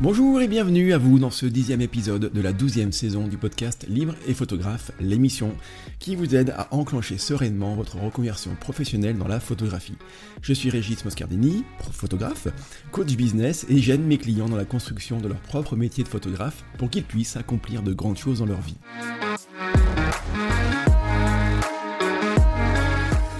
Bonjour et bienvenue à vous dans ce dixième épisode de la douzième saison du podcast Libre et Photographe, l'émission qui vous aide à enclencher sereinement votre reconversion professionnelle dans la photographie. Je suis Régis Moscardini, photographe, coach business et j'aide mes clients dans la construction de leur propre métier de photographe pour qu'ils puissent accomplir de grandes choses dans leur vie.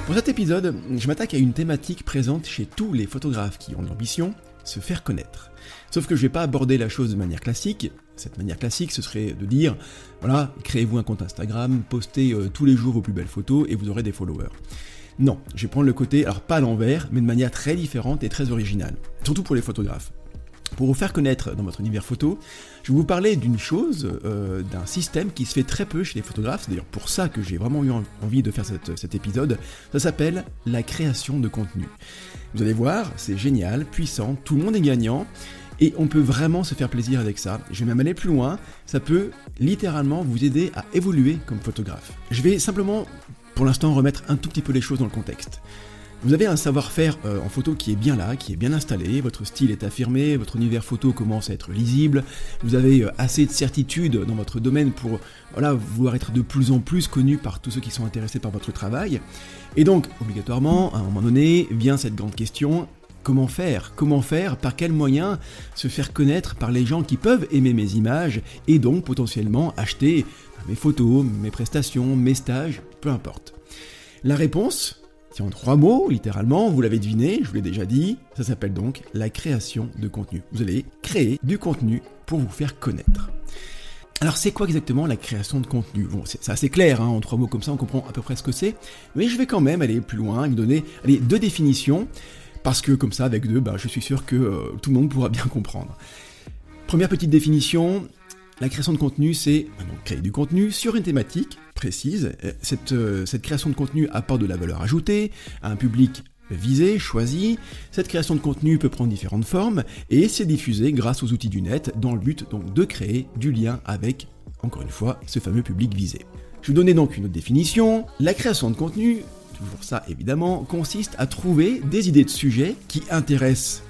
Pour cet épisode, je m'attaque à une thématique présente chez tous les photographes qui ont l'ambition se faire connaître. Sauf que je vais pas aborder la chose de manière classique. Cette manière classique, ce serait de dire, voilà, créez-vous un compte Instagram, postez euh, tous les jours vos plus belles photos et vous aurez des followers. Non, je vais prendre le côté, alors pas à l'envers, mais de manière très différente et très originale. Surtout pour les photographes. Pour vous faire connaître dans votre univers photo, je vais vous parler d'une chose, euh, d'un système qui se fait très peu chez les photographes, c'est d'ailleurs pour ça que j'ai vraiment eu envie de faire cet épisode, ça s'appelle la création de contenu. Vous allez voir, c'est génial, puissant, tout le monde est gagnant, et on peut vraiment se faire plaisir avec ça. Je vais même aller plus loin, ça peut littéralement vous aider à évoluer comme photographe. Je vais simplement, pour l'instant, remettre un tout petit peu les choses dans le contexte. Vous avez un savoir-faire euh, en photo qui est bien là, qui est bien installé, votre style est affirmé, votre univers photo commence à être lisible, vous avez euh, assez de certitude dans votre domaine pour voilà, vouloir être de plus en plus connu par tous ceux qui sont intéressés par votre travail. Et donc, obligatoirement, à un moment donné, vient cette grande question, comment faire? Comment faire? Par quels moyens se faire connaître par les gens qui peuvent aimer mes images et donc potentiellement acheter mes photos, mes prestations, mes stages, peu importe. La réponse, en trois mots, littéralement, vous l'avez deviné, je vous l'ai déjà dit, ça s'appelle donc la création de contenu. Vous allez créer du contenu pour vous faire connaître. Alors c'est quoi exactement la création de contenu? Bon, c'est assez clair, hein, en trois mots comme ça, on comprend à peu près ce que c'est, mais je vais quand même aller plus loin et vous donner deux définitions, parce que comme ça, avec deux, bah, je suis sûr que euh, tout le monde pourra bien comprendre. Première petite définition, la création de contenu, c'est créer du contenu sur une thématique précise. Euh, cette, euh, cette création de contenu apporte de la valeur ajoutée à un public visé, choisi. Cette création de contenu peut prendre différentes formes et c'est diffusé grâce aux outils du net dans le but donc de créer du lien avec, encore une fois, ce fameux public visé. Je vous donnais donc une autre définition. La création de contenu, toujours ça évidemment, consiste à trouver des idées de sujets qui intéressent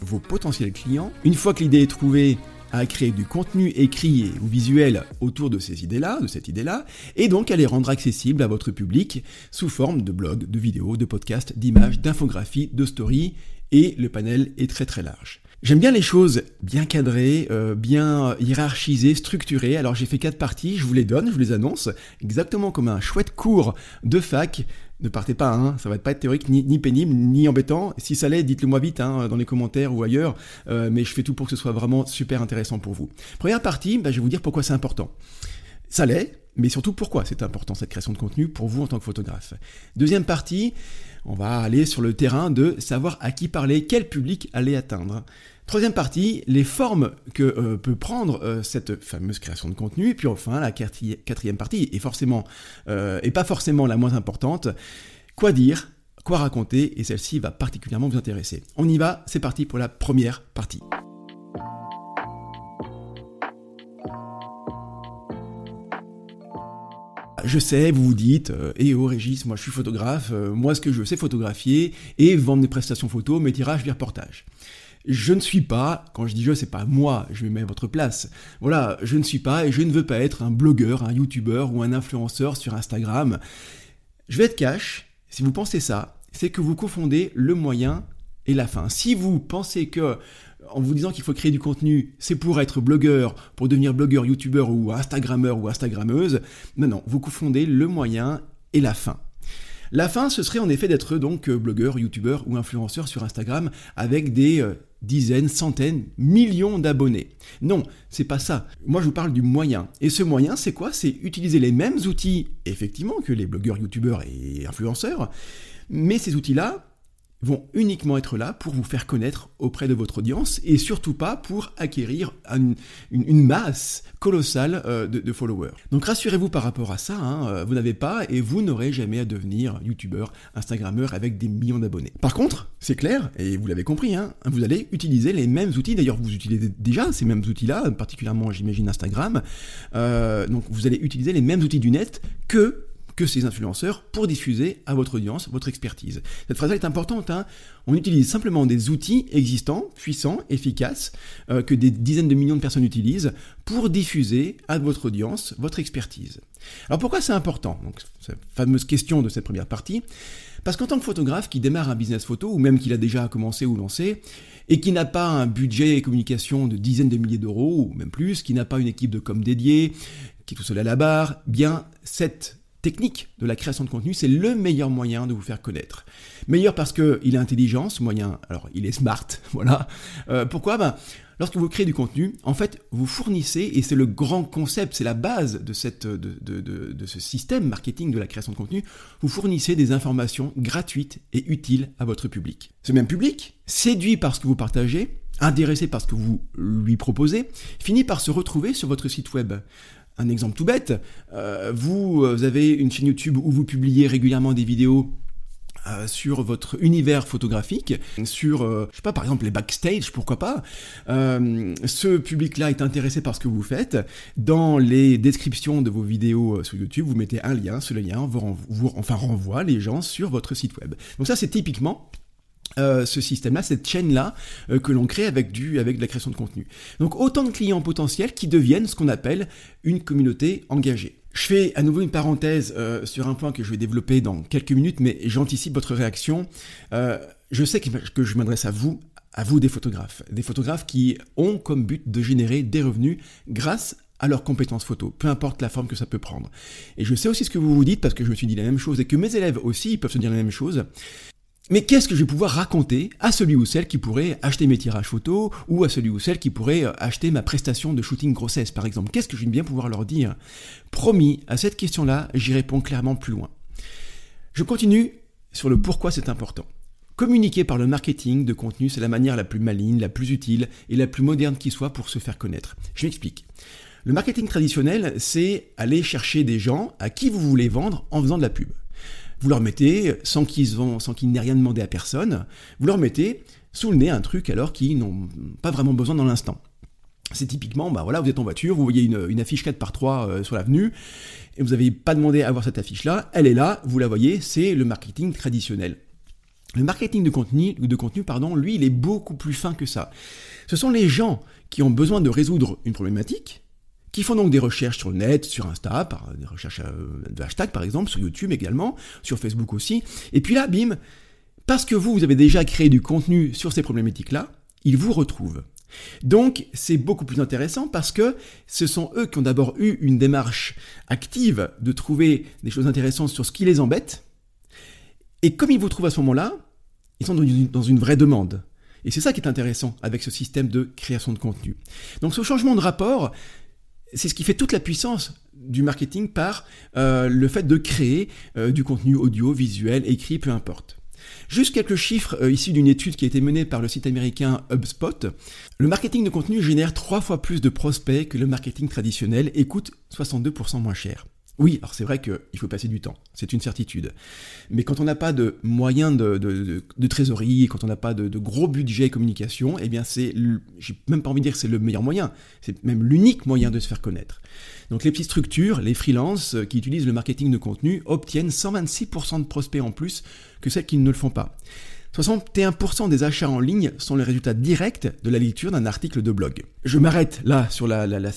vos potentiels clients. Une fois que l'idée est trouvée, à créer du contenu écrit ou visuel autour de ces idées-là, de cette idée-là, et donc à les rendre accessibles à votre public sous forme de blogs, de vidéos, de podcasts, d'images, d'infographies, de stories, et le panel est très très large. J'aime bien les choses bien cadrées, euh, bien hiérarchisées, structurées. Alors j'ai fait quatre parties, je vous les donne, je vous les annonce, exactement comme un chouette cours de fac ne partez pas, hein, ça va pas être théorique, ni, pénible, ni embêtant. Si ça l'est, dites-le moi vite hein, dans les commentaires ou ailleurs, euh, mais je fais tout pour que ce soit vraiment super intéressant pour vous. Première partie, bah, je vais vous dire pourquoi c'est important. Ça l'est, mais surtout pourquoi c'est important cette création de contenu pour vous en tant que photographe. Deuxième partie, on va aller sur le terrain de savoir à qui parler, quel public aller atteindre. Troisième partie, les formes que euh, peut prendre euh, cette fameuse création de contenu. Puis enfin, la quatrième partie, et forcément, euh, et pas forcément la moins importante, quoi dire, quoi raconter, et celle-ci va particulièrement vous intéresser. On y va, c'est parti pour la première partie. Je sais, vous vous dites, eh oh Régis, moi je suis photographe, moi ce que je veux c'est photographier et vendre des prestations photos, mes tirages, mes reportages. Je ne suis pas, quand je dis je, c'est pas moi, je me mets à votre place. Voilà, je ne suis pas et je ne veux pas être un blogueur, un youtubeur ou un influenceur sur Instagram. Je vais être cash, si vous pensez ça, c'est que vous confondez le moyen et la fin. Si vous pensez que, en vous disant qu'il faut créer du contenu, c'est pour être blogueur, pour devenir blogueur, youtubeur ou instagrammeur ou instagrammeuse, non, non, vous confondez le moyen et la fin. La fin, ce serait en effet d'être donc blogueur, youtubeur ou influenceur sur Instagram avec des euh, dizaines, centaines, millions d'abonnés. Non, c'est pas ça. Moi, je vous parle du moyen. Et ce moyen, c'est quoi? C'est utiliser les mêmes outils, effectivement, que les blogueurs, youtubeurs et influenceurs, mais ces outils-là vont uniquement être là pour vous faire connaître auprès de votre audience et surtout pas pour acquérir une, masse colossale euh, de, followers. Donc rassurez-vous par rapport à ça, hein, euh, vous n'avez pas et vous n'aurez jamais à devenir youtubeur, instagrammeur avec des millions d'abonnés. Par contre, c'est clair, et vous l'avez compris, hein, vous allez utiliser les mêmes outils, d'ailleurs vous utilisez déjà ces mêmes outils-là, particulièrement j'imagine Instagram, euh, donc vous allez utiliser les mêmes outils du net que que ces influenceurs pour diffuser à votre audience votre expertise. Cette phrase est importante. Hein. On utilise simplement des outils existants, puissants, efficaces, euh, que des dizaines de millions de personnes utilisent pour diffuser à votre audience votre expertise. Alors pourquoi c'est important? Donc, cette fameuse question de cette première partie. Parce qu'en tant que photographe qui démarre un business photo, ou même qui l'a déjà commencé ou lancé, et qui n'a pas un budget et communication de dizaines de milliers d'euros, ou même plus, qui n'a pas une équipe de com dédiée, qui est tout seul à la barre, bien cette technique de la création de contenu, c'est le meilleur moyen de vous faire connaître. Meilleur parce qu'il est intelligent, ce moyen, alors il est smart, voilà. Euh, pourquoi? Ben, Lorsque vous créez du contenu, en fait, vous fournissez, et c'est le grand concept, c'est la base de, cette, de, de, de, ce système marketing de la création de contenu, vous fournissez des informations gratuites et utiles à votre public. Ce même public, séduit par ce que vous partagez, intéressé par ce que vous lui proposez, finit par se retrouver sur votre site web. Un exemple tout bête, euh, vous avez une chaîne YouTube où vous publiez régulièrement des vidéos euh, sur votre univers photographique, sur, euh, je sais pas, par exemple les backstage, pourquoi pas. Euh, ce public-là est intéressé par ce que vous faites. Dans les descriptions de vos vidéos sur YouTube, vous mettez un lien, ce lien vous, enfin renvoie les gens sur votre site web. Donc ça, c'est typiquement ce système-là, cette chaîne-là que l'on crée avec du, avec de la création de contenu. Donc autant de clients potentiels qui deviennent ce qu'on appelle une communauté engagée. Je fais à nouveau une parenthèse euh, sur un point que je vais développer dans quelques minutes, mais j'anticipe votre réaction. Euh, je sais que, que je m'adresse à vous, à vous des photographes, des photographes qui ont comme but de générer des revenus grâce à leurs compétences photo, peu importe la forme que ça peut prendre. Et je sais aussi ce que vous vous dites parce que je me suis dit la même chose et que mes élèves aussi peuvent se dire la même chose. Mais qu'est-ce que je vais pouvoir raconter à celui ou celle qui pourrait acheter mes tirages photos ou à celui ou celle qui pourrait euh, acheter ma prestation de shooting grossesse par exemple? Qu'est-ce que je vais bien pouvoir leur dire? Promis, à cette question-là, j'y réponds clairement plus loin. Je continue sur le pourquoi c'est important. Communiquer par le marketing de contenu, c'est la manière la plus maligne, la plus utile et la plus moderne qui soit pour se faire connaître. Je m'explique. Le marketing traditionnel, c'est aller chercher des gens à qui vous voulez vendre en faisant de la pub. Vous leur mettez, sans qu'ils n'aient rien demandé à personne, vous leur mettez sous le nez un truc alors qu'ils n'ont pas vraiment besoin dans l'instant. C'est typiquement, bah voilà, vous êtes en voiture, vous voyez une, affiche 4 par 3 euh, sur l'avenue, et vous n'avez pas demandé à voir cette affiche-là, elle est là, vous la voyez, c'est le marketing traditionnel. Le marketing de contenu, de contenu pardon, lui, il est beaucoup plus fin que ça. Ce sont les gens qui ont besoin de résoudre une problématique, qui font donc des recherches sur le net, sur Insta, par des recherches euh, de hashtag par exemple, sur YouTube également, sur Facebook aussi. Et puis là, bim, parce que vous, vous avez déjà créé du contenu sur ces problématiques-là, ils vous retrouvent. Donc c'est beaucoup plus intéressant parce que ce sont eux qui ont d'abord eu une démarche active de trouver des choses intéressantes sur ce qui les embête. Et comme ils vous trouvent à ce moment-là, ils sont dans une vraie demande. Et c'est ça qui est intéressant avec ce système de création de contenu. Donc ce changement de rapport, c'est ce qui fait toute la puissance du marketing par euh, le fait de créer euh, du contenu audio, visuel, écrit, peu importe. Juste quelques chiffres euh, issus d'une étude qui a été menée par le site américain HubSpot. Le marketing de contenu génère trois fois plus de prospects que le marketing traditionnel et coûte 62% moins cher. Oui, alors c'est vrai qu'il faut passer du temps, c'est une certitude. Mais quand on n'a pas de moyens de, trésorerie, quand on n'a pas de, gros budget communication, eh bien c'est, j'ai même pas envie de dire que c'est le meilleur moyen, c'est même l'unique moyen de se faire connaître. Donc les petites structures, les freelances qui utilisent le marketing de contenu obtiennent 126% de prospects en plus que celles qui ne le font pas. 61% des achats en ligne sont les résultats directs de la lecture d'un article de blog. Je m'arrête là sur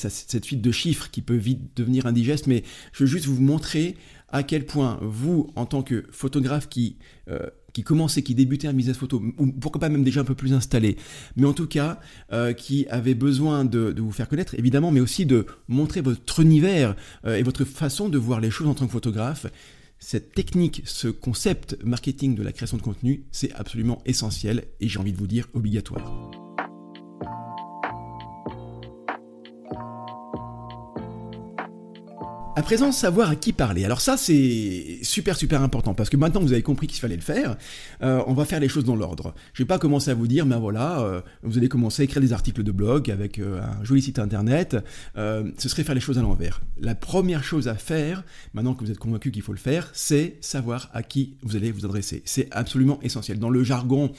cette suite de chiffres qui peut vite devenir indigeste, mais je veux juste vous montrer à quel point vous, en tant que photographe qui, euh, qui commençait, qui débutait un business photo, ou pourquoi pas même déjà un peu plus installé, mais en tout cas euh, qui avait besoin de, vous faire connaître, évidemment, mais aussi de montrer votre univers euh, et votre façon de voir les choses en tant que photographe, cette technique, ce concept marketing de la création de contenu, c'est absolument essentiel et j'ai envie de vous dire obligatoire. À présent, savoir à qui parler. Alors ça, c'est super super important parce que maintenant vous avez compris qu'il fallait le faire. Euh, on va faire les choses dans l'ordre. Je vais pas commencer à vous dire, mais voilà, euh, vous allez commencer à écrire des articles de blog avec euh, un joli site internet. ce serait faire les choses à l'envers. La première chose à faire, maintenant que vous êtes convaincu qu'il faut le faire, c'est savoir à qui vous allez vous adresser. C'est absolument essentiel. Dans le jargon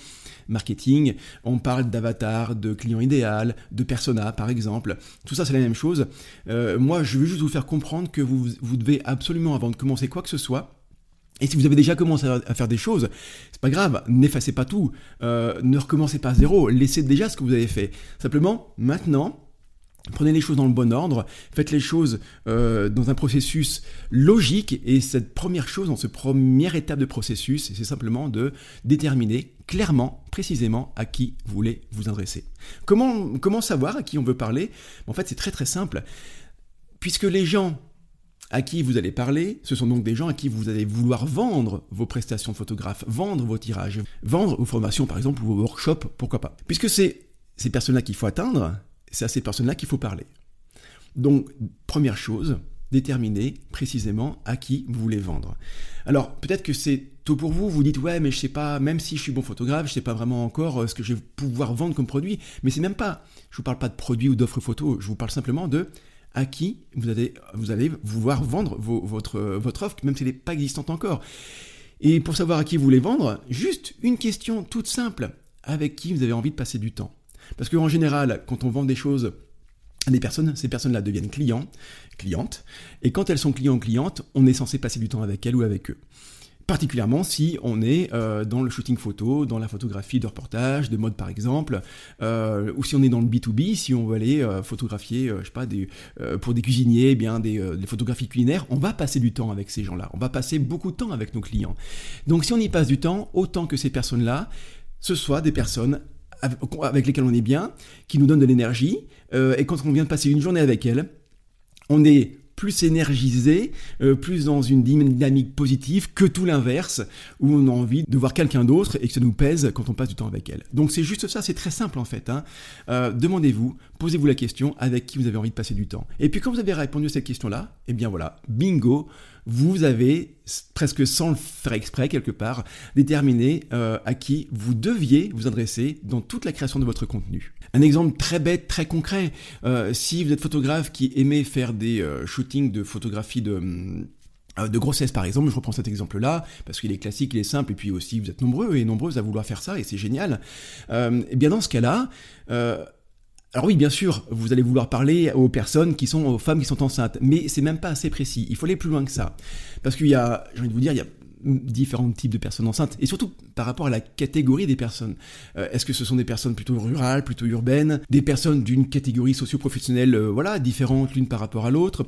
marketing, on parle d'avatar, de client idéal, de persona par exemple. Tout ça, c'est la même chose. moi, je veux juste vous faire comprendre que vous, devez absolument, avant de commencer quoi que ce soit, et si vous avez déjà commencé à faire des choses, c'est pas grave, n'effacez pas tout, euh, ne recommencez pas à zéro, laissez déjà ce que vous avez fait. Simplement, maintenant, Prenez les choses dans le bon ordre, faites les choses euh, dans un processus logique, et cette première chose, dans ce première étape de processus, c'est simplement de déterminer clairement, précisément, à qui vous voulez vous adresser. Comment, comment savoir à qui on veut parler? En fait, c'est très très simple. Puisque les gens à qui vous allez parler, ce sont donc des gens à qui vous allez vouloir vendre vos prestations de photographe, vendre vos tirages, vendre vos formations par exemple, ou vos workshops, pourquoi pas. Puisque c'est ces personnes-là qu'il faut atteindre, c'est à ces personnes-là qu'il faut parler. Donc, première chose, déterminer précisément à qui vous voulez vendre. Alors, peut-être que c'est tôt pour vous, vous dites ouais, mais je sais pas, même si je suis bon photographe, je sais pas vraiment encore euh, ce que je vais pouvoir vendre comme produit, mais c'est même pas, je vous parle pas de produit ou d'offres photo, je vous parle simplement de à qui vous allez, vouloir vendre votre, votre offre, même si elle n'est pas existante encore. Et pour savoir à qui vous voulez vendre, juste une question toute simple, avec qui vous avez envie de passer du temps? Parce qu'en général, quand on vend des choses à des personnes, ces personnes-là deviennent clients, clientes, et quand elles sont clients clientes, on est censé passer du temps avec elles ou avec eux particulièrement si on est euh, dans le shooting photo, dans la photographie de reportage, de mode par exemple, euh, ou si on est dans le B2B, si on veut aller euh, photographier, je sais pas, des, pour des cuisiniers, eh bien des, des, photographies culinaires, on va passer du temps avec ces gens-là, on va passer beaucoup de temps avec nos clients. Donc si on y passe du temps, autant que ces personnes-là, ce soit des personnes avec lesquelles on est bien, qui nous donnent de l'énergie, et quand on vient de passer une journée avec elles, on est plus énergisé, euh, plus dans une dynamique positive que tout l'inverse, où on a envie de voir quelqu'un d'autre et que ça nous pèse quand on passe du temps avec elle. Donc c'est juste ça, c'est très simple en fait. Hein. Euh, demandez-vous, posez-vous la question avec qui vous avez envie de passer du temps. Et puis quand vous avez répondu à cette question-là, eh bien voilà, bingo, vous avez presque sans le faire exprès quelque part déterminé euh, à qui vous deviez vous adresser dans toute la création de votre contenu. Un exemple très bête, très concret, euh, si vous êtes photographe qui aimait faire des euh, shootings de photographie de de grossesse par exemple, je reprends cet exemple-là, parce qu'il est classique, il est simple, et puis aussi vous êtes nombreux et nombreuses à vouloir faire ça, et c'est génial. et eh bien dans ce cas-là, alors oui, bien sûr, vous allez vouloir parler aux personnes qui sont, aux femmes qui sont enceintes, mais c'est même pas assez précis. Il faut aller plus loin que ça. Parce qu'il y a, j'ai envie de vous dire, il y a différents types de personnes enceintes, et surtout par rapport à la catégorie des personnes. Euh, est-ce que ce sont des personnes plutôt rurales, plutôt urbaines, des personnes d'une catégorie socio-professionnelle, euh, voilà, différente l'une par rapport à l'autre?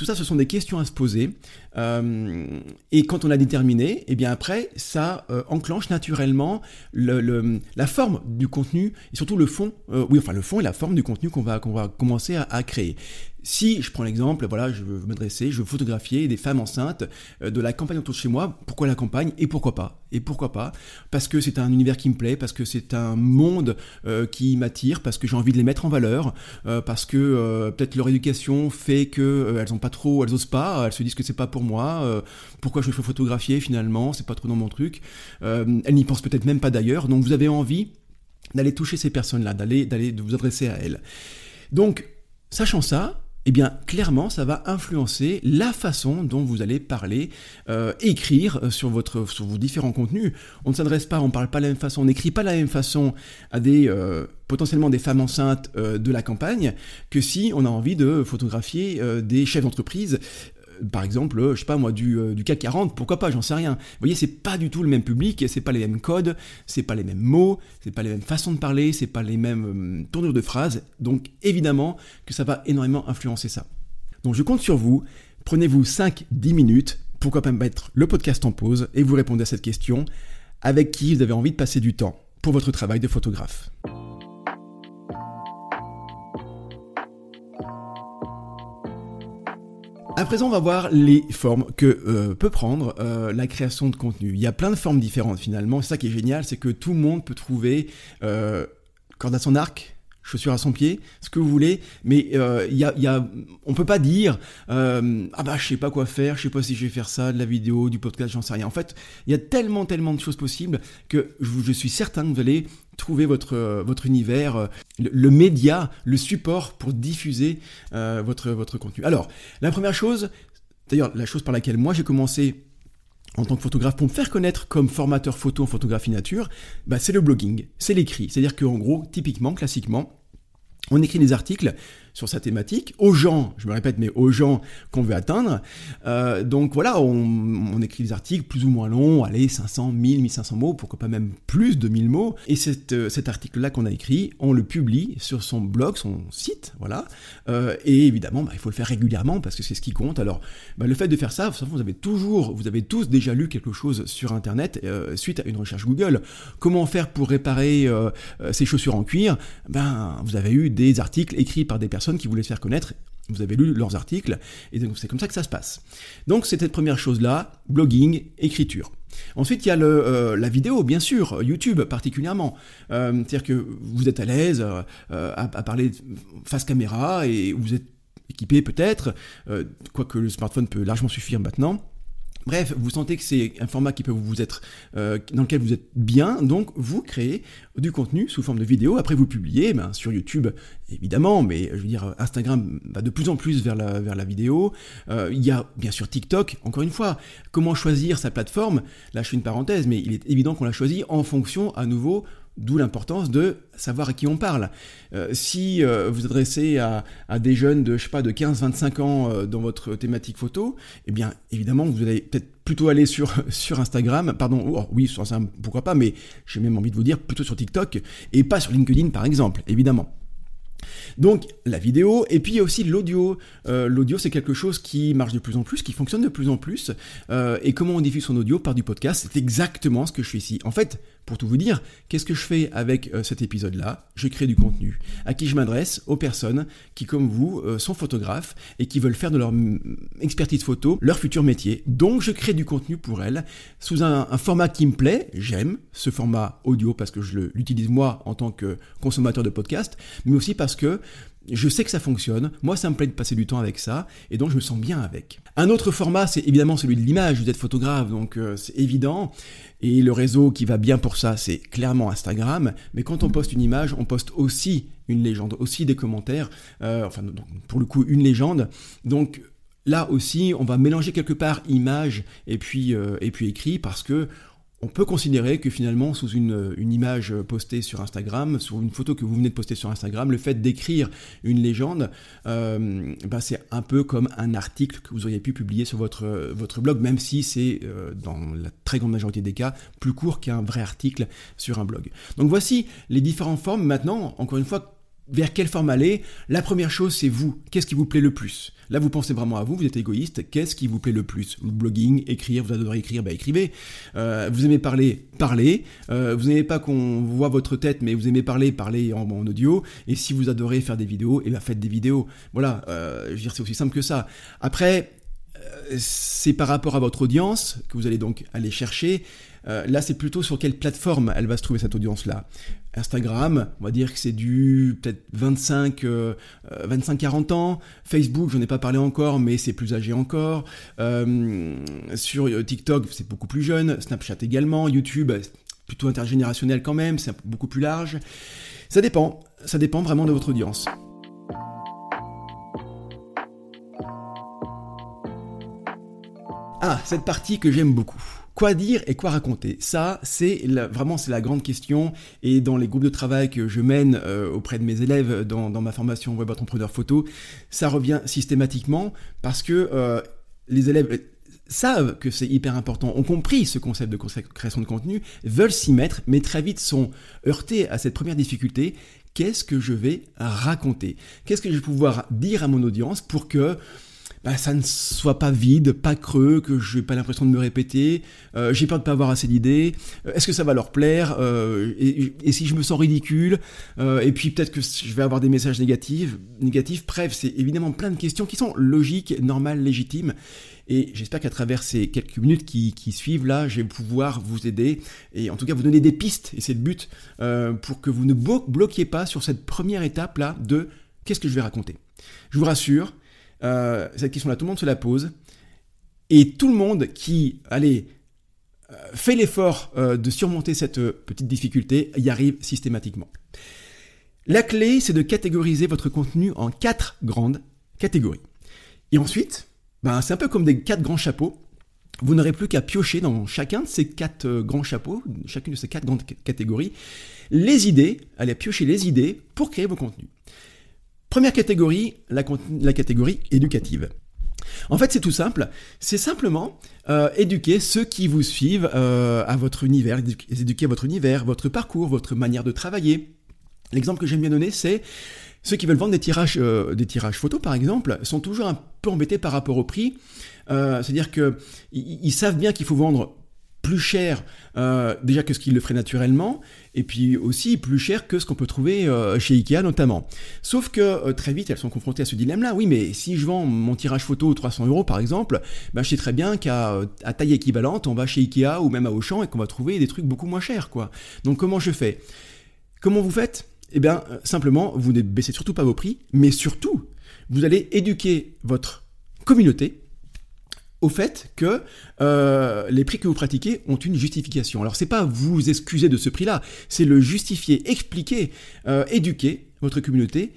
Tout ça, ce sont des questions à se poser. Euh, et quand on a déterminé, et eh bien après, ça euh, enclenche naturellement le, la forme du contenu et surtout le fond, euh, oui, enfin le fond et la forme du contenu qu'on va, va commencer à créer. Si je prends l'exemple, voilà, je veux m'adresser, je veux photographier des femmes enceintes euh, de la campagne autour de chez moi. Pourquoi la campagne et pourquoi pas? Et pourquoi pas? Parce que c'est un univers qui me plaît, parce que c'est un monde euh, qui m'attire, parce que j'ai envie de les mettre en valeur, euh, parce que peut-être leur éducation fait que elles ont pas trop, elles osent pas, elles se disent que c'est pas pour moi. pourquoi je veux photographier finalement C'est pas trop dans mon truc. elles n'y pensent peut-être même pas d'ailleurs. Donc vous avez envie d'aller toucher ces personnes-là, d'aller d'aller de vous adresser à elles. Donc sachant ça, eh bien, clairement, ça va influencer la façon dont vous allez parler, euh, écrire euh, sur, vos différents contenus. On ne s'adresse pas, on ne parle pas de la même façon, on n'écrit pas de la même façon à des euh, potentiellement des femmes enceintes de la campagne que si on a envie de photographier des chefs d'entreprise par exemple, je sais pas moi, du, euh, du CAC 40, pourquoi pas, j'en sais rien. Vous voyez, c'est pas du tout le même public, c'est pas les mêmes codes, c'est pas les mêmes mots, c'est pas les mêmes façons de parler, c'est pas les mêmes euh, tournures de phrases, donc évidemment que ça va énormément influencer ça. Donc je compte sur vous, prenez-vous 5-10 minutes, pourquoi pas mettre le podcast en pause et vous répondez à cette question, avec qui vous avez envie de passer du temps? Pour votre travail de photographe. À présent, on va voir les formes que euh, peut prendre euh, la création de contenu. Il y a plein de formes différentes finalement. C'est ça qui est génial, c'est que tout le monde peut trouver euh, à son arc, chaussures à son pied, ce que vous voulez, mais euh, il y, a, y a, on peut pas dire euh, ah bah je sais pas quoi faire, je sais pas si je vais faire ça, de la vidéo, du podcast, j'en sais rien. En fait, il y a tellement tellement de choses possibles que je, suis certain que vous allez trouver votre votre univers, le, le média, le support pour diffuser euh, votre votre contenu. Alors la première chose, d'ailleurs la chose par laquelle moi j'ai commencé en tant que photographe pour me faire connaître comme formateur photo en photographie nature, bah, c'est le blogging, c'est l'écrit. C'est-à-dire qu'en gros, typiquement, classiquement, on écrit des articles sur sa thématique, aux gens, je me répète, mais aux gens qu'on veut atteindre. Euh, donc voilà, on, écrit des articles plus ou moins longs, allez, 500, 1000, 1500 mots, pourquoi pas même plus de 1000 mots. Et euh, cet article-là qu'on a écrit, on le publie sur son blog, son site, voilà. Euh, et évidemment, bah, il faut le faire régulièrement parce que c'est ce qui compte. Alors, bah, le fait de faire ça, vous avez toujours, vous avez tous déjà lu quelque chose sur Internet suite à une recherche Google. Comment faire pour réparer ces chaussures en cuir? Ben, vous avez eu des articles écrits par des personnes qui voulaient se faire connaître vous avez lu leurs articles, et donc c'est comme ça que ça se passe. Donc c'était cette première chose-là, blogging, écriture. Ensuite, il y a le, euh, la vidéo, bien sûr, YouTube particulièrement. Euh, c'est-à-dire que vous êtes à l'aise euh, à, à, parler face caméra et vous êtes équipé peut-être, quoique le smartphone peut largement suffire maintenant. Bref, vous sentez que c'est un format qui peut vous être euh, dans lequel vous êtes bien, donc vous créez du contenu sous forme de vidéo. Après, vous publiez ben, sur YouTube, évidemment, mais je veux dire, Instagram va de plus en plus vers la, vers la vidéo. Euh, il y a bien sûr TikTok. Encore une fois, comment choisir sa plateforme? Là, je fais une parenthèse, mais il est évident qu'on la choisit en fonction, à nouveau, D'où l'importance de savoir à qui on parle. Euh, si euh, vous adressez à, des jeunes de, je sais pas, de 15-25 ans euh, dans votre thématique photo, eh bien, évidemment, vous allez peut-être plutôt aller sur, Instagram, pardon, oh, oui, sur Instagram, pourquoi pas, mais j'ai même envie de vous dire plutôt sur TikTok, et pas sur LinkedIn, par exemple, évidemment. Donc la vidéo, et puis il y a aussi l'audio. Euh, l'audio c'est quelque chose qui marche de plus en plus, qui fonctionne de plus en plus. Euh, et comment on diffuse son audio par du podcast, c'est exactement ce que je fais ici. En fait, pour tout vous dire, qu'est-ce que je fais avec euh, cet épisode-là? Je crée du contenu. À qui je m'adresse Aux personnes qui, comme vous, sont photographes et qui veulent faire de leur expertise photo leur futur métier. Donc je crée du contenu pour elles sous un, un format qui me plaît. J'aime ce format audio parce que je l'utilise moi en tant que consommateur de podcast, mais aussi parce que je sais que ça fonctionne, moi ça me plaît de passer du temps avec ça, et donc je me sens bien avec. Un autre format, c'est évidemment celui de l'image, vous êtes photographe, donc euh, c'est évident, et le réseau qui va bien pour ça, c'est clairement Instagram, mais quand on poste une image, on poste aussi une légende, aussi des commentaires, euh, enfin pour le coup une légende, donc là aussi on va mélanger quelque part image et puis, euh, et puis écrit, parce que on peut considérer que finalement, sous une, image postée sur Instagram, sur une photo que vous venez de poster sur Instagram, le fait d'écrire une légende, euh, ben, c'est un peu comme un article que vous auriez pu publier sur votre, votre blog, même si c'est, euh, dans la très grande majorité des cas, plus court qu'un vrai article sur un blog. Donc voici les différentes formes. Maintenant, encore une fois, vers quelle forme aller La première chose, c'est vous. Qu'est-ce qui vous plaît le plus? Là, vous pensez vraiment à vous, vous êtes égoïste. Qu'est-ce qui vous plaît le plus? Le blogging, écrire, vous adorez écrire, bah écrivez. Euh, vous aimez parler, parlez. Euh, vous n'aimez pas qu'on voit votre tête, mais vous aimez parler, parlez en, audio. Et si vous adorez faire des vidéos, et eh bien faites des vidéos. Voilà, euh, je veux dire, c'est aussi simple que ça. Après, c'est par rapport à votre audience que vous allez donc aller chercher. Là, c'est plutôt sur quelle plateforme elle va se trouver cette audience-là. Instagram, on va dire que c'est du peut-être 25, 25-40 euh, ans. Facebook, j'en ai pas parlé encore, mais c'est plus âgé encore. Euh, sur TikTok, c'est beaucoup plus jeune. Snapchat également. YouTube, plutôt intergénérationnel quand même, c'est beaucoup plus large. Ça dépend, ça dépend vraiment de votre audience. Ah, cette partie que j'aime beaucoup. Quoi dire et quoi raconter Ça, c'est vraiment c'est la grande question. Et dans les groupes de travail que je mène euh, auprès de mes élèves dans, ma formation web entrepreneur photo, ça revient systématiquement parce que euh, les élèves savent que c'est hyper important, ont compris ce concept de création de contenu, veulent s'y mettre, mais très vite sont heurtés à cette première difficulté. Qu'est-ce que je vais raconter? Qu'est-ce que je vais pouvoir dire à mon audience pour que bah, ça ne soit pas vide, pas creux, que je n'ai pas l'impression de me répéter, euh, j'ai peur de pas avoir assez d'idées, euh, est-ce que ça va leur plaire, euh, et, si je me sens ridicule, et puis peut-être que je vais avoir des messages négatifs, négatifs, bref, c'est évidemment plein de questions qui sont logiques, normales, légitimes, et j'espère qu'à travers ces quelques minutes qui, suivent là, je vais pouvoir vous aider, et en tout cas vous donner des pistes, et c'est le but, pour que vous ne bloquiez pas sur cette première étape là de qu'est-ce que je vais raconter. Je vous rassure, euh, cette question-là, tout le monde se la pose. Et tout le monde qui, allez, euh, fait l'effort euh, de surmonter cette petite difficulté y arrive systématiquement. La clé, c'est de catégoriser votre contenu en quatre grandes catégories. Et ensuite, ben, c'est un peu comme des quatre grands chapeaux. Vous n'aurez plus qu'à piocher dans chacun de ces quatre grands chapeaux, chacune de ces quatre grandes catégories, les idées, allez piocher les idées pour créer vos contenus. Première catégorie, la, catégorie éducative. En fait, c'est tout simple. C'est simplement euh, éduquer ceux qui vous suivent euh, à votre univers, éduquer votre univers, votre parcours, votre manière de travailler. L'exemple que j'aime bien donner, c'est ceux qui veulent vendre des tirages, euh, photos, par exemple, sont toujours un peu embêtés par rapport au prix. C'est-à-dire qu'ils ils savent bien qu'il faut vendre plus cher euh, déjà que ce qu'il le ferait naturellement, et puis aussi plus cher que ce qu'on peut trouver euh, chez Ikea notamment. Sauf que euh, très vite elles sont confrontées à ce dilemme-là. Oui, mais si je vends mon tirage photo 300 euros par exemple, ben, je sais très bien qu'à taille équivalente, on va chez Ikea ou même à Auchan et qu'on va trouver des trucs beaucoup moins chers, quoi. Donc comment je fais? Comment vous faites? Eh bien, simplement, vous ne baissez surtout pas vos prix, mais surtout, vous allez éduquer votre communauté au fait que euh, les prix que vous pratiquez ont une justification. Alors c'est pas vous excuser de ce prix-là, c'est le justifier, expliquer, euh, éduquer votre communauté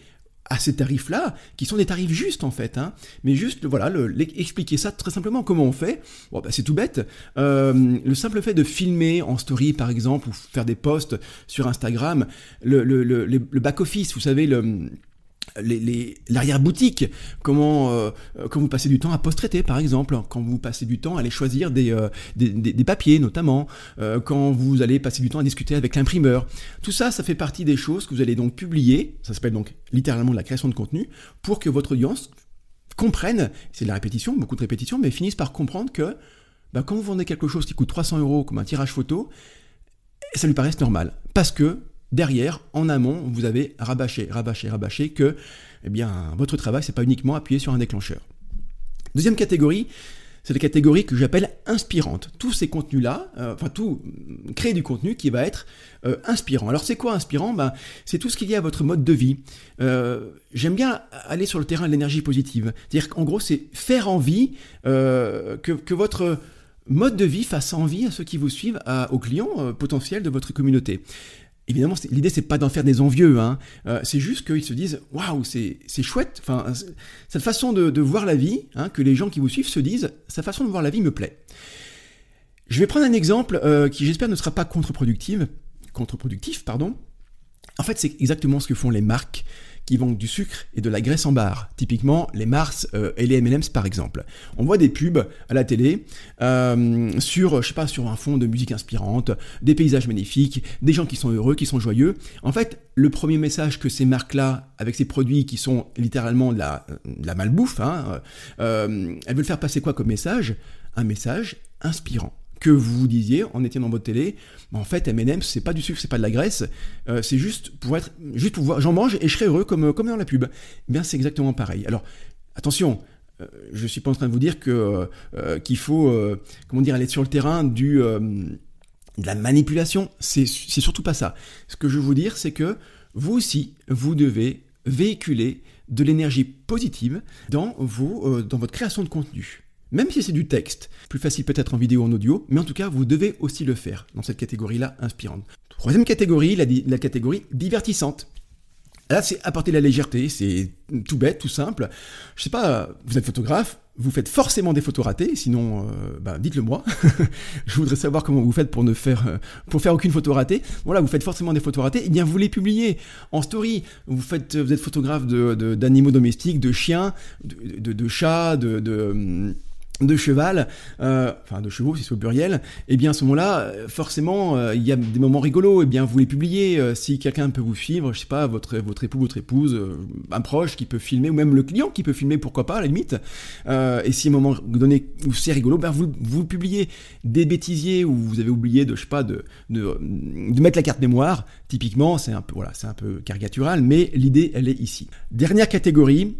à ces tarifs-là, qui sont des tarifs justes en fait, hein. mais juste voilà, le, expliquer ça très simplement. Comment on fait? Bon, bah, C'est tout bête. Euh, le simple fait de filmer en story par exemple, ou faire des posts sur Instagram, le, le, le back-office, vous savez, le l'arrière-boutique, comment, euh, quand vous passez du temps à post-traiter par exemple, quand vous passez du temps à aller choisir des, euh, des, papiers notamment, euh, quand vous allez passer du temps à discuter avec l'imprimeur. Tout ça, ça fait partie des choses que vous allez donc publier, ça s'appelle donc littéralement de la création de contenu, pour que votre audience comprenne, c'est de la répétition, beaucoup de répétition, mais finisse par comprendre que bah, quand vous vendez quelque chose qui coûte 300 euros comme un tirage photo, ça lui paraisse normal. Parce que derrière, en amont, vous avez rabâché, rabâché, rabâché que eh bien, votre travail, c'est pas uniquement appuyer sur un déclencheur. Deuxième catégorie, c'est la catégorie que j'appelle inspirante. Tous ces contenus-là, euh, enfin tout, créer du contenu qui va être euh, inspirant. Alors c'est quoi inspirant? Ben, C'est tout ce qui est à votre mode de vie. Euh, j'aime bien aller sur le terrain de l'énergie positive. C'est-à-dire qu'en gros, c'est faire envie que, votre mode de vie fasse envie à ceux qui vous suivent, aux clients potentiels de votre communauté. Évidemment, l'idée c'est pas d'en faire des envieux, hein. Euh, c'est juste qu'ils se disent waouh, c'est chouette. Enfin, cette façon de, voir la vie, hein, que les gens qui vous suivent se disent, sa façon de voir la vie me plaît. Je vais prendre un exemple euh, qui, j'espère, ne sera pas contre-productif. Contre-productif, pardon. En fait, c'est exactement ce que font les marques qui vendent du sucre et de la graisse en barre. Typiquement, les Mars euh, et les M&M's par exemple. On voit des pubs à la télé euh, sur, je sais pas, sur un fond de musique inspirante, des paysages magnifiques, des gens qui sont heureux, qui sont joyeux. En fait, le premier message que ces marques-là, avec ces produits qui sont littéralement de la, malbouffe, hein, euh, elles veulent faire passer quoi comme message? Un message inspirant que vous disiez en étant dans votre télé, en fait M&M's c'est pas du sucre, c'est pas de la graisse, euh, c'est juste pour être, juste pour voir, j'en mange et je serai heureux comme, comme dans la pub. Eh bien c'est exactement pareil. Alors attention, euh, je suis pas en train de vous dire que euh, qu'il faut, comment dire, aller sur le terrain du de la manipulation. C'est surtout pas ça. Ce que je veux vous dire, c'est que vous aussi, vous devez véhiculer de l'énergie positive dans, vos, dans votre création de contenu même si c'est du texte. Plus facile peut-être en vidéo ou en audio, mais en tout cas, vous devez aussi le faire dans cette catégorie-là inspirante. Troisième catégorie, la, catégorie divertissante. Là, c'est apporter la légèreté, c'est tout bête, tout simple. Je sais pas, vous êtes photographe, vous faites forcément des photos ratées, sinon, euh, bah, dites-le moi. je voudrais savoir comment vous faites pour ne faire, euh, pour faire aucune photo ratée. Voilà, vous faites forcément des photos ratées. Eh bien, vous les publiez en story. Vous faites, vous êtes photographe d'animaux de, domestiques, de chiens, de, de chats, de de cheval, euh, enfin de chevaux si c'est au pluriel, et eh bien à ce moment-là, euh, forcément, euh, il y a des moments rigolos, et eh bien vous les publiez, si quelqu'un peut vous suivre, je sais pas, votre, votre époux, votre épouse, un proche qui peut filmer, ou même le client qui peut filmer, pourquoi pas, à la limite, et si à un moment donné c'est rigolo, ben vous, vous publiez des bêtisiers où vous avez oublié de, je sais pas, de, de, de mettre la carte mémoire, typiquement, c'est un peu, voilà, c'est un peu caricatural, mais l'idée, elle est ici. Dernière catégorie,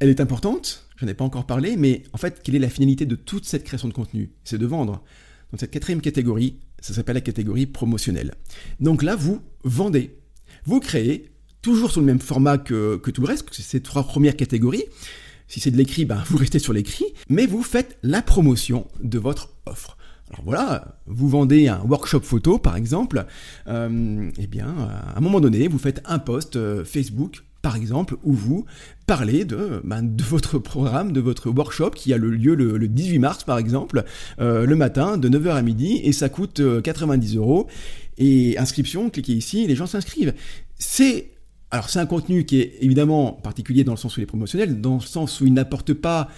elle est importante, je n'en ai pas encore parlé, mais en fait, quelle est la finalité de toute cette création de contenu? C'est de vendre. Donc cette quatrième catégorie, ça s'appelle la catégorie promotionnelle. Donc là, vous vendez. Vous créez, toujours sur le même format que, tout le reste, que c'est ces trois premières catégories. Si c'est de l'écrit, ben, vous restez sur l'écrit, mais vous faites la promotion de votre offre. Alors voilà, vous vendez un workshop photo par exemple, euh, eh bien à un moment donné, vous faites un post euh, Facebook par exemple, où vous parlez de, ben, de votre programme, de votre workshop qui a le lieu le, 18 mars, par exemple, euh, le matin, de 9h à midi, et ça coûte 90 euh, euros. Et inscription, cliquez ici, les gens s'inscrivent. C'est Alors c'est un contenu qui est évidemment particulier dans le sens où il est promotionnel, dans le sens où il n'apporte pas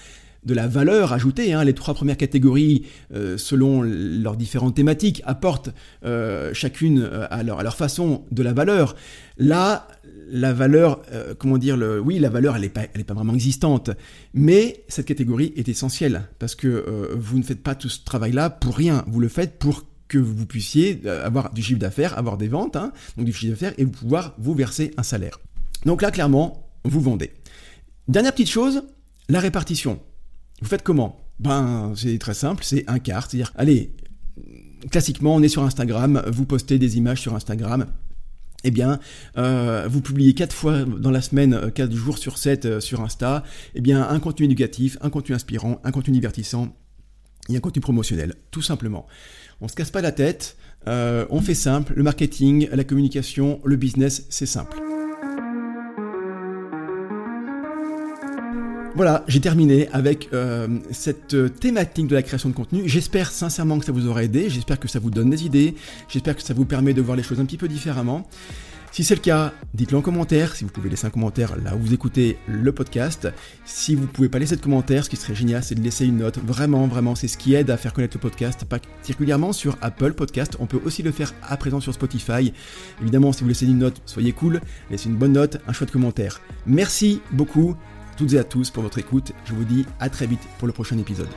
de la valeur ajoutée. Hein. Les trois premières catégories, euh, selon leurs différentes thématiques, apportent euh, chacune euh, à, leur, façon de la valeur. Là, la valeur, comment dire, oui, la valeur, elle n'est pas, est pas vraiment existante, mais cette catégorie est essentielle parce que vous ne faites pas tout ce travail-là pour rien. Vous le faites pour que vous puissiez avoir du chiffre d'affaires, avoir des ventes, hein, donc du chiffre d'affaires, et pouvoir vous verser un salaire. Donc là, clairement, vous vendez. Dernière petite chose, la répartition. Vous faites comment? Ben, c'est très simple, c'est un quart. C'est-à-dire, allez, classiquement, on est sur Instagram, vous postez des images sur Instagram. Eh bien, euh, vous publiez 4 fois dans la semaine, 4 euh, jours sur 7 euh, sur Insta, eh bien, un contenu éducatif, un contenu inspirant, un contenu divertissant et un contenu promotionnel, tout simplement. On se casse pas la tête, on fait simple, le marketing, la communication, le business, c'est simple. Voilà, j'ai terminé avec euh, cette euh, thématique de la création de contenu. J'espère sincèrement que ça vous aura aidé, j'espère que ça vous donne des idées, j'espère que ça vous permet de voir les choses un petit peu différemment. Si c'est le cas, dites-le en commentaire, si vous pouvez laisser un commentaire là où vous écoutez le podcast. Si vous ne pouvez pas laisser de commentaire, ce qui serait génial, c'est de laisser une note. Vraiment, vraiment, c'est ce qui aide à faire connaître le podcast, particulièrement sur Apple Podcast. On peut aussi le faire à présent sur Spotify. Évidemment, si vous laissez une note, soyez cool, laissez une bonne note, un chouette commentaire. Merci beaucoup toutes et à tous pour votre écoute. Je vous dis à très vite pour le prochain épisode.